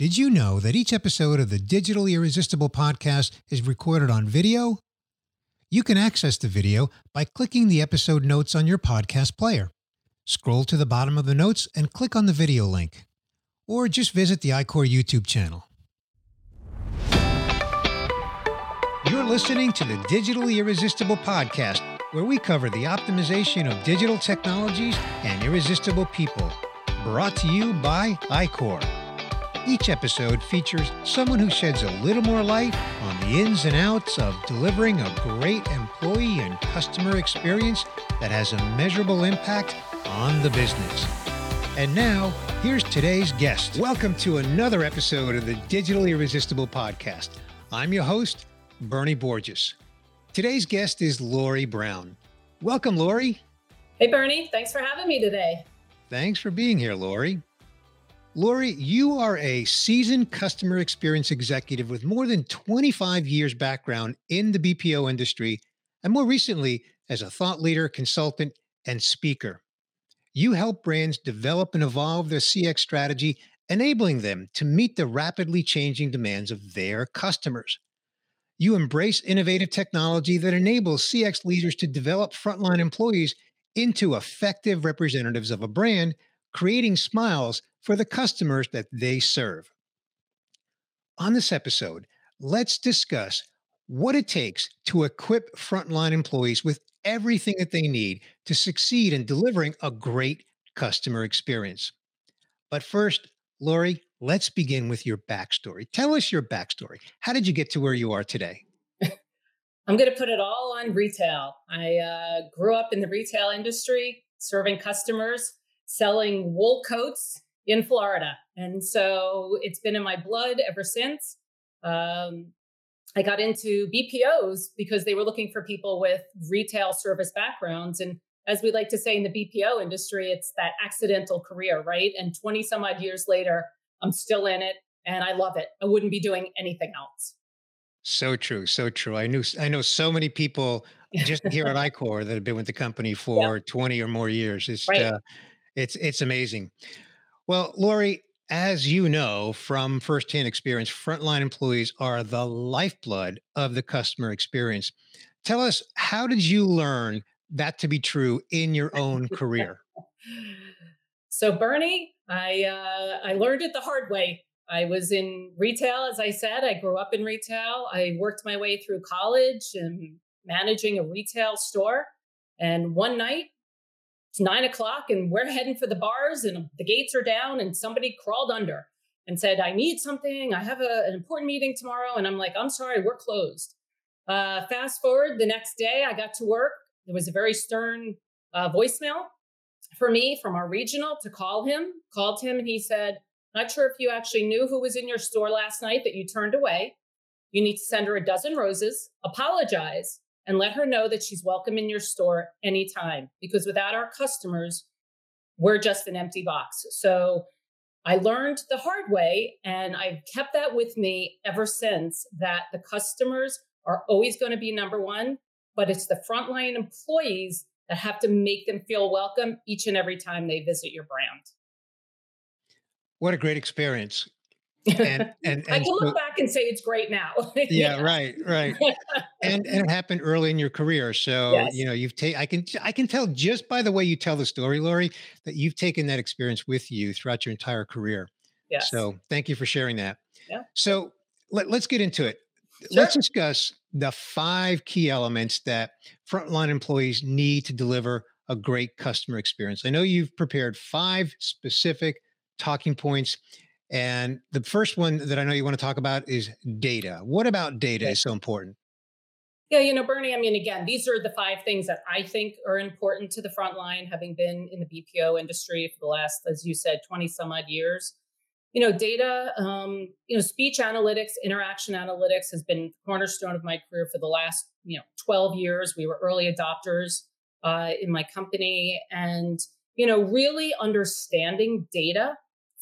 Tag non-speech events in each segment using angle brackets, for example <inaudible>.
Did you know that each episode of the Digitally Irresistible podcast is recorded on video? You can access the video by clicking the episode notes on your podcast player. Scroll to the bottom of the notes and click on the video link. Or just visit the iQor YouTube channel. You're listening to the Digitally Irresistible podcast, where we cover the optimization of digital technologies and irresistible people. Brought to you by iQor. Each episode features someone who sheds a little more light on the ins and outs of delivering a great employee and customer experience that has a measurable impact on the business. And now, here's today's guest. Welcome to another episode of the Digitally Irresistible podcast. I'm your host, Bernie Borges. Today's guest is Lori Brown. Welcome, Lori. Hey, Bernie. Thanks for having me today. Thanks for being here, Lori. Lori, you are a seasoned customer experience executive with more than 25 years background in the BPO industry and more recently as a thought leader, consultant, and speaker. You help brands develop and evolve their CX strategy, enabling them to meet the rapidly changing demands of their customers. You embrace innovative technology that enables CX leaders to develop frontline employees into effective representatives of a brand, creating smiles for the customers that they serve. On this episode, let's discuss what it takes to equip frontline employees with everything that they need to succeed in delivering a great customer experience. But first, Lori, let's begin with your backstory. Tell us your backstory. How did you get to where you are today? <laughs> I'm going to put it all on retail. I uh, grew up in the retail industry, serving customers, selling wool coats in Florida. And so it's been in my blood ever since. Um, I got into BPOs because they were looking for people with retail service backgrounds. And as we like to say in the BPO industry, it's that accidental career, right? And 20 some odd years later, I'm still in it and I love it. I wouldn't be doing anything else. So true, so true. I knew I know so many people just here at <laughs> iQor that have been with the company for yeah. 20 or more years. It's right. uh, it's it's amazing. Well, Lori, as you know from firsthand experience, frontline employees are the lifeblood of the customer experience. Tell us, how did you learn that to be true in your own career? <laughs> so, Bernie, I uh, I learned it the hard way. I was in retail, as I said. I grew up in retail. I worked my way through college and managing a retail store. And one night, it's nine o'clock and we're heading for the bars and the gates are down and somebody crawled under and said, I need something. I have a, an important meeting tomorrow. And I'm like, I'm sorry, we're closed. Uh, fast forward the next day, I got to work. There was a very stern uh, voicemail for me from our regional to call him. Called him and he said, Not sure if you actually knew who was in your store last night that you turned away. You need to send her a dozen roses, apologize, and let her know that she's welcome in your store anytime because without our customers, we're just an empty box. So I learned the hard way and I've kept that with me ever since that the customers are always going to be number one, but it's the frontline employees that have to make them feel welcome each and every time they visit your brand. What a great experience. And, and, <laughs> and I can so, look back and say it's great now. <laughs> yeah, right, right. <laughs> and and it happened early in your career, so yes. you know you've taken. I can I can tell just by the way you tell the story, Lori, that you've taken that experience with you throughout your entire career. Yes. So thank you for sharing that. Yeah. So let, let's get into it. Sure. Let's discuss the five key elements that frontline employees need to deliver a great customer experience. I know you've prepared five specific talking points and the first one that I know you want to talk about is data. What about data is so important? Yeah, you know, Bernie, I mean, again, these are the five things that I think are important to the front line, having been in the BPO industry for the last, as you said, 20 some odd years. You know, data, um, you know, speech analytics, interaction analytics has been cornerstone of my career for the last, you know, 12 years. We were early adopters uh, in my company. And, you know, really understanding data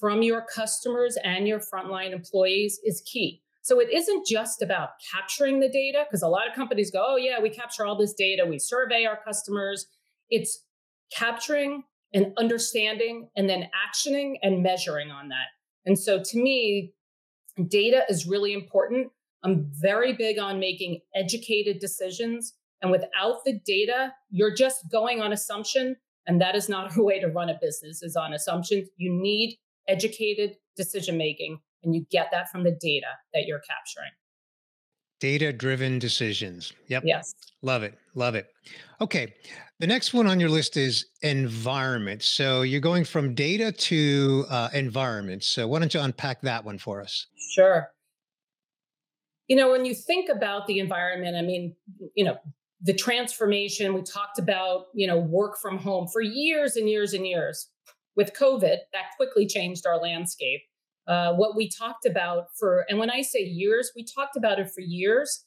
from your customers and your frontline employees is key. So it isn't just about capturing the data, because a lot of companies go, oh, yeah, we capture all this data, we survey our customers. It's capturing and understanding and then actioning and measuring on that. And so to me, Data is really important. I'm very big on making educated decisions. And without the data, you're just going on assumption. And that is not a way to run a business, is on assumptions. You need educated decision making, and you get that from the data that you're capturing. Data driven decisions. Yep. Yes. Love it. Love it. Okay. The next one on your list is environment. So you're going from data to uh, environment. So why don't you unpack that one for us? Sure. You know, when you think about the environment, I mean, you know, the transformation we talked about, you know, work from home for years and years and years. With COVID, that quickly changed our landscape. Uh, what we talked about for, and when I say years, we talked about it for years.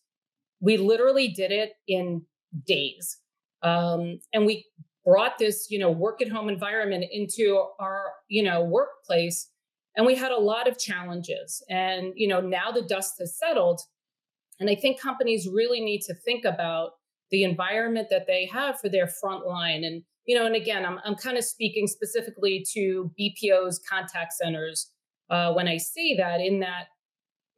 We literally did it in days. Um, and we brought this, you know, work at home environment into our, you know, workplace. And we had a lot of challenges. And, you know, now the dust has settled. And I think companies really need to think about the environment that they have for their front line. And, you know, and again, I'm, I'm kind of speaking specifically to BPO's contact centers uh, when I say that, in that,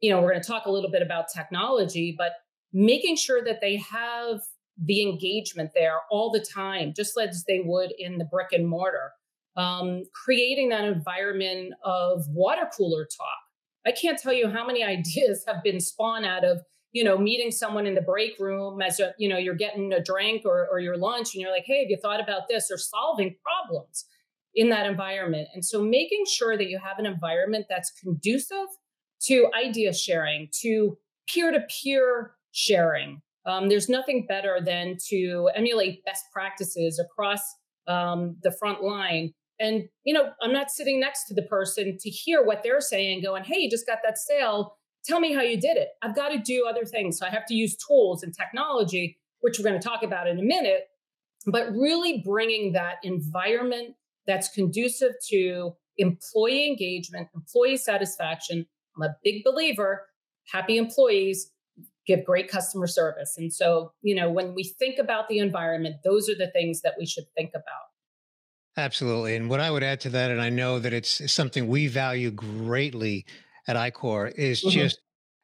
you know, we're going to talk a little bit about technology, but making sure that they have the engagement there all the time, just as they would in the brick and mortar. Um, creating that environment of water cooler talk. I can't tell you how many <laughs> ideas have been spawned out of you know meeting someone in the break room as a, you know you're getting a drink or, or your lunch and you're like hey have you thought about this or solving problems in that environment and so making sure that you have an environment that's conducive to idea sharing to peer-to-peer sharing um, there's nothing better than to emulate best practices across um, the front line. And, you know, I'm not sitting next to the person to hear what they're saying, going, hey, you just got that sale. Tell me how you did it. I've got to do other things. So I have to use tools and technology, which we're going to talk about in a minute, but really bringing that environment that's conducive to employee engagement, employee satisfaction. I'm a big believer happy employees give great customer service. And so, you know, when we think about the environment, those are the things that we should think about. Absolutely. And what I would add to that, and I know that it's something we value greatly at iQor, is mm-hmm. just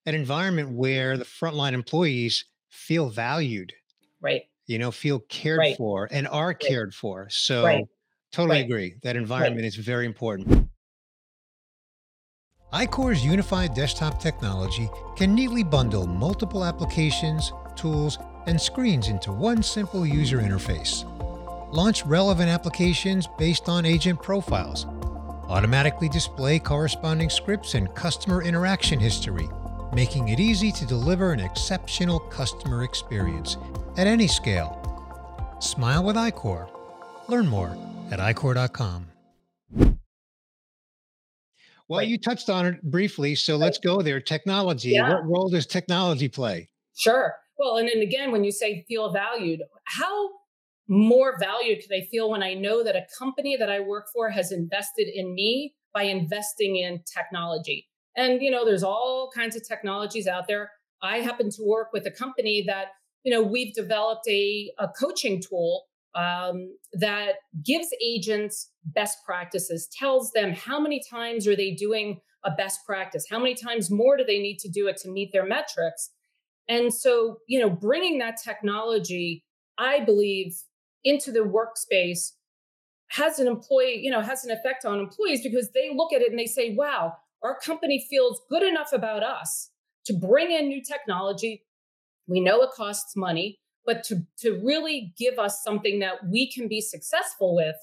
an environment where the frontline employees feel valued. Right. You know, feel cared right. for and are right. cared for. So right. totally agree. That environment is very important. iQor's unified desktop technology can neatly bundle multiple applications, tools, and screens into one simple user interface. Launch relevant applications based on agent profiles. Automatically display corresponding scripts and customer interaction history, making it easy to deliver an exceptional customer experience at any scale. Smile with iQor. Learn more at iQor.com. Well, you touched on it briefly, so let's go there. Technology. Yeah. What role does technology play? Sure. Well, and then again, when you say feel valued, how more valued can I feel when I know that a company that I work for has invested in me by investing in technology? And you know, there's all kinds of technologies out there. I happen to work with a company that you know we've developed a, a coaching tool um, that gives agents best practices, tells them how many times are they doing a best practice, how many times more do they need to do it to meet their metrics. And so, you know, bringing that technology, I believe, into the workspace has an employee, you know, has an effect on employees because they look at it and they say, wow, our company feels good enough about us to bring in new technology. We know it costs money but to to really give us something that we can be successful with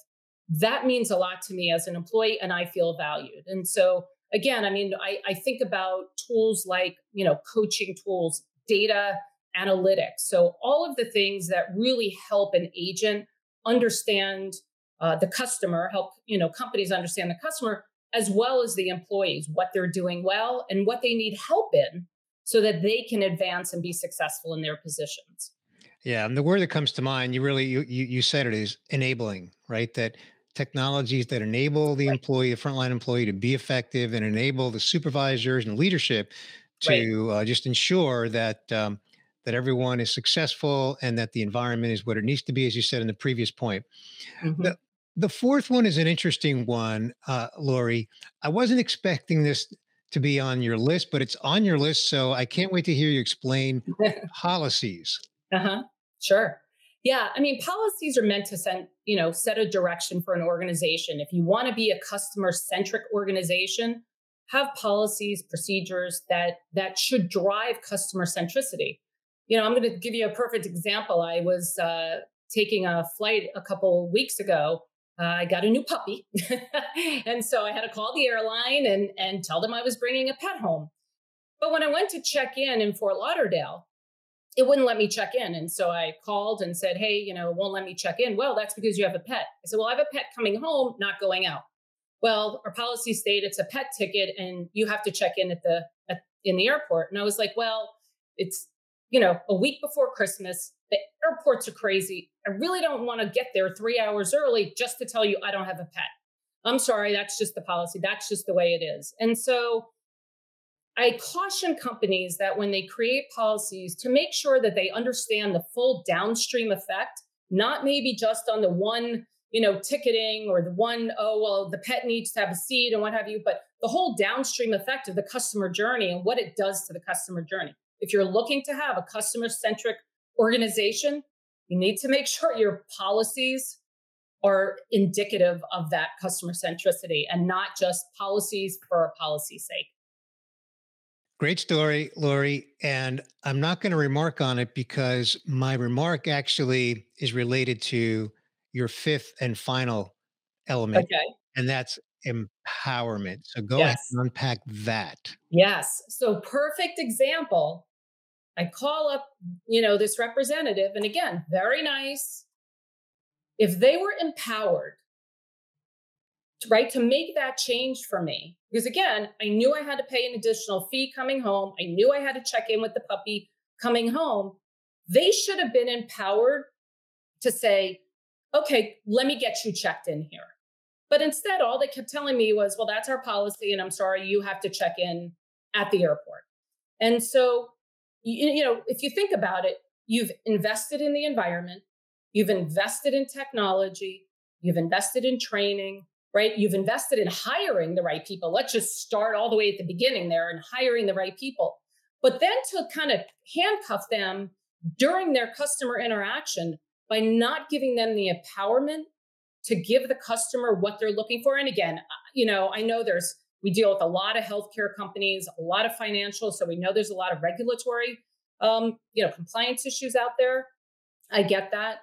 that means a lot to me as an employee and i feel valued and so again i mean i, I think about tools like you know coaching tools data analytics so all of the things that really help an agent understand uh, the customer help you know companies understand the customer as well as the employees what they're doing well and what they need help in so that they can advance and be successful in their positions yeah, and the word that comes to mind, you really you you, you said it is enabling, right? That technologies that enable the right. employee, the frontline employee, to be effective and enable the supervisors and leadership to right. uh, just ensure that um, that everyone is successful and that the environment is what it needs to be, as you said in the previous point. Mm-hmm. The, the fourth one is an interesting one, uh, Lori. I wasn't expecting this to be on your list, but it's on your list. So I can't wait to hear you explain <laughs> policies. Uh huh. Sure. Yeah, I mean, policies are meant to send, you know, set a direction for an organization. If you want to be a customer centric organization, have policies, procedures that that should drive customer centricity. You know, I'm going to give you a perfect example. I was uh, taking a flight a couple weeks ago. Uh, I got a new puppy, <laughs> and so I had to call the airline and and tell them I was bringing a pet home. But when I went to check in in Fort Lauderdale, it wouldn't let me check in. And so I called and said, Hey, you know, it won't let me check in. Well, that's because you have a pet. I said, Well, I have a pet coming home, not going out. Well, our policy state it's a pet ticket and you have to check in at the at, in the airport. And I was like, Well, it's you know, a week before Christmas. The airports are crazy. I really don't want to get there three hours early just to tell you I don't have a pet. I'm sorry, that's just the policy. That's just the way it is. And so I caution companies that when they create policies to make sure that they understand the full downstream effect, not maybe just on the one, you know, ticketing or the one, oh, well, the pet needs to have a seat and what have you, but the whole downstream effect of the customer journey and what it does to the customer journey. If you're looking to have a customer centric organization, you need to make <laughs> sure your policies are indicative of that customer centricity and not just policies for policy's sake. Great story, Lori. And I'm not going to remark on it because my remark actually is related to your fifth and final element. Okay. And that's empowerment. So go yes. ahead and unpack that. Yes. So perfect example. I call up, you know, this representative, and again, very nice. If they were empowered right to make that change for me because again i knew i had to pay an additional fee coming home. I knew i had to check in with the puppy coming home. They should have been empowered to say okay let me get you checked in here. But instead all they kept telling me was well that's our policy and i'm sorry you have to check in at the airport. And so you, you know if you think about it you've invested in the environment you've invested in technology you've invested in training right? You've invested in hiring the right people. Let's just start all the way at the beginning there and hiring the right people. But then to kind of handcuff them during their customer interaction by not giving them the empowerment to give the customer what they're looking for. And again, uh, you know, I know there's, we deal with a lot of healthcare companies, a lot of financial. So we know there's a lot of regulatory, um, you know, compliance issues out there. I get that.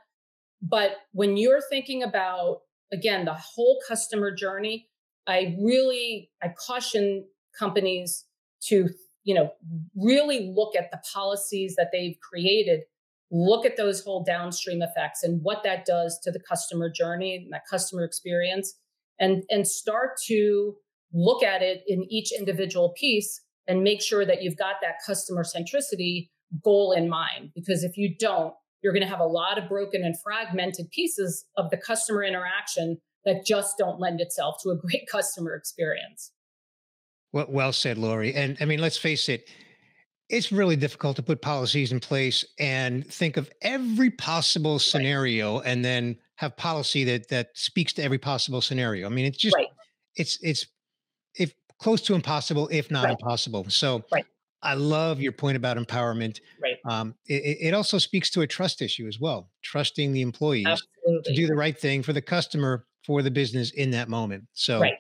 But when you're thinking about again, the whole customer journey, I really I caution companies to, you know, really look at the policies that they've created, look at those whole downstream effects and what that does to the customer journey and that customer experience and and start to look at it in each individual piece and make sure that you've got that customer centricity goal in mind because if you don't you're going to have a lot of broken and fragmented pieces of the customer interaction that just don't lend itself to a great <laughs> customer experience. Well, well said, Lori. And I mean, let's face it, it's really difficult to put policies in place and think of every possible scenario right. and then have policy that that speaks to every possible scenario. I mean, it's just right. it's it's if close to impossible, if not right. impossible. So I love your point about empowerment. Right. Um, it, it, also speaks to a trust issue as well, trusting the employees Absolutely. to do the right thing for the customer, for the business in that moment. So, right.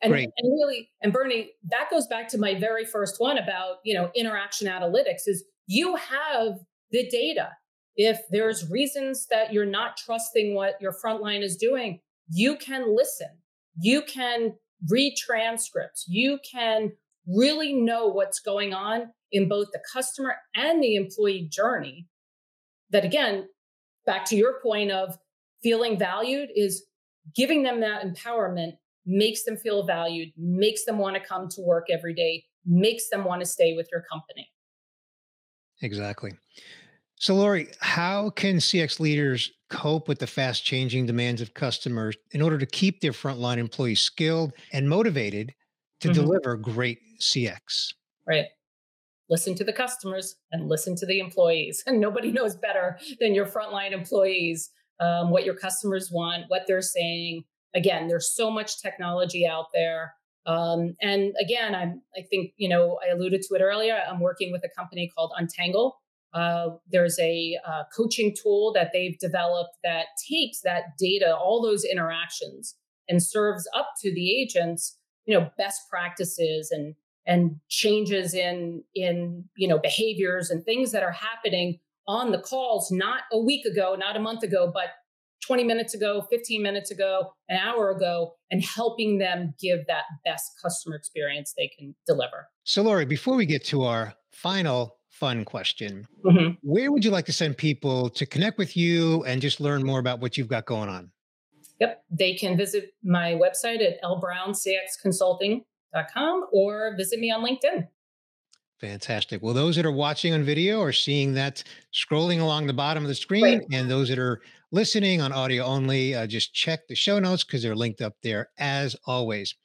And, and really, and Bernie, that goes back to my very first one about, you know, interaction analytics is you have the data. If there's reasons that you're not trusting what your frontline is doing, you can listen. You can read transcripts. You can really know what's going on in both the customer and the employee journey. That again, back to your point of feeling valued is giving them that empowerment makes them feel valued, makes them want to come to work every day, makes them want to stay with your company. Exactly. So, Lori, how can CX leaders cope with the fast changing demands of customers in order to keep their frontline employees skilled and motivated to mm-hmm. deliver great CX. Right. Listen to the customers and listen to the employees. <laughs> And nobody knows better than your frontline employees um, what your customers want, what they're saying. Again, there's so much technology out there. Um, and again, I'm, I think, you know, I alluded to it earlier. I'm working with a company called Untangle. Uh, there's a uh, coaching tool that they've developed that takes that data, all those interactions, and serves up to the agents, you know, best practices and and changes in in you know behaviors and things that are happening on the calls, not a week ago, not a month ago, but 20 minutes ago, 15 minutes ago, an hour ago, and helping them give that best customer experience they can deliver. So, Lori, before we get to our final fun question, mm-hmm. where would you like to send people to connect with you and just learn more about what you've got going on? Yep. They can visit my website at lbrowncxconsulting.com or visit me on LinkedIn. Fantastic. Well, those that are watching on video are seeing that scrolling along the bottom of the screen, right. and those that are listening on audio only, uh, just check the show notes because they're linked up there as always.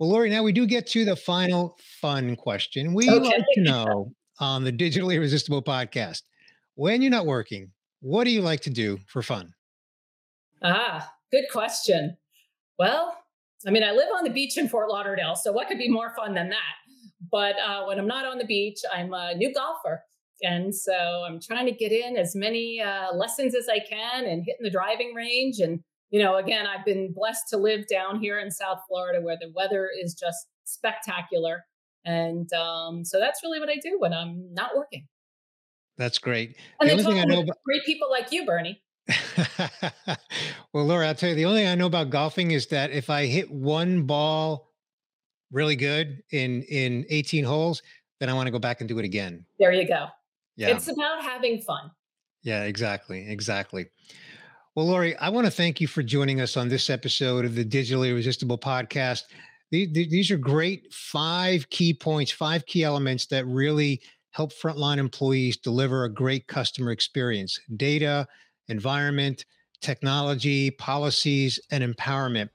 Well, Lori, now we do get to the final fun question. We okay. like to know on the Digitally Irresistible podcast when you're not working, what do you like to do for fun? Ah, good question. Well, I mean, I live on the beach in Fort Lauderdale, so what could be more fun than that? But uh, when I'm not on the beach, I'm a new golfer. And so I'm trying to get in as many uh, lessons as I can and hitting the driving range. And, you know, again, I've been blessed to live down here in South Florida where the weather is just spectacular. And um, so that's really what I do when I'm not working. That's great. And the only thing I know about great people like you, Bernie. <laughs> well, Laura, I'll tell you the only thing I know about golfing is that if I hit one ball really good in in 18 holes, then I want to go back and do it again. There you go. Yeah. It's about having fun. Yeah, exactly. Exactly. Well, Lori, I want to thank you for joining us on this episode of the Digitally Irresistible podcast. These are great five key points, five key elements that really help frontline employees deliver a great customer experience data, environment, technology, policies, and empowerment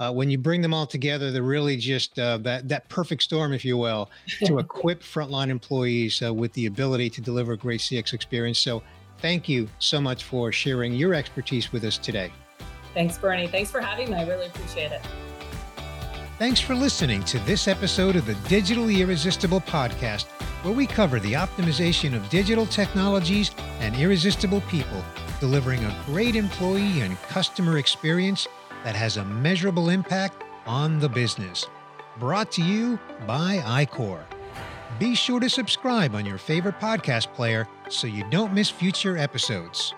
uh, when you bring them all together, they're really just uh, that that perfect storm, if you will, to <laughs> equip frontline employees uh, with the ability to deliver a great CX experience. So, thank you so much for sharing your expertise with us today. Thanks, Bernie. Thanks for having me. I really appreciate it. Thanks for listening to this episode of the Digitally Irresistible podcast, where we cover the optimization of digital technologies and irresistible people, delivering a great employee and customer experience that has a measurable impact on the business. Brought to you by iQor. Be sure to subscribe on your favorite podcast player so you don't miss future episodes.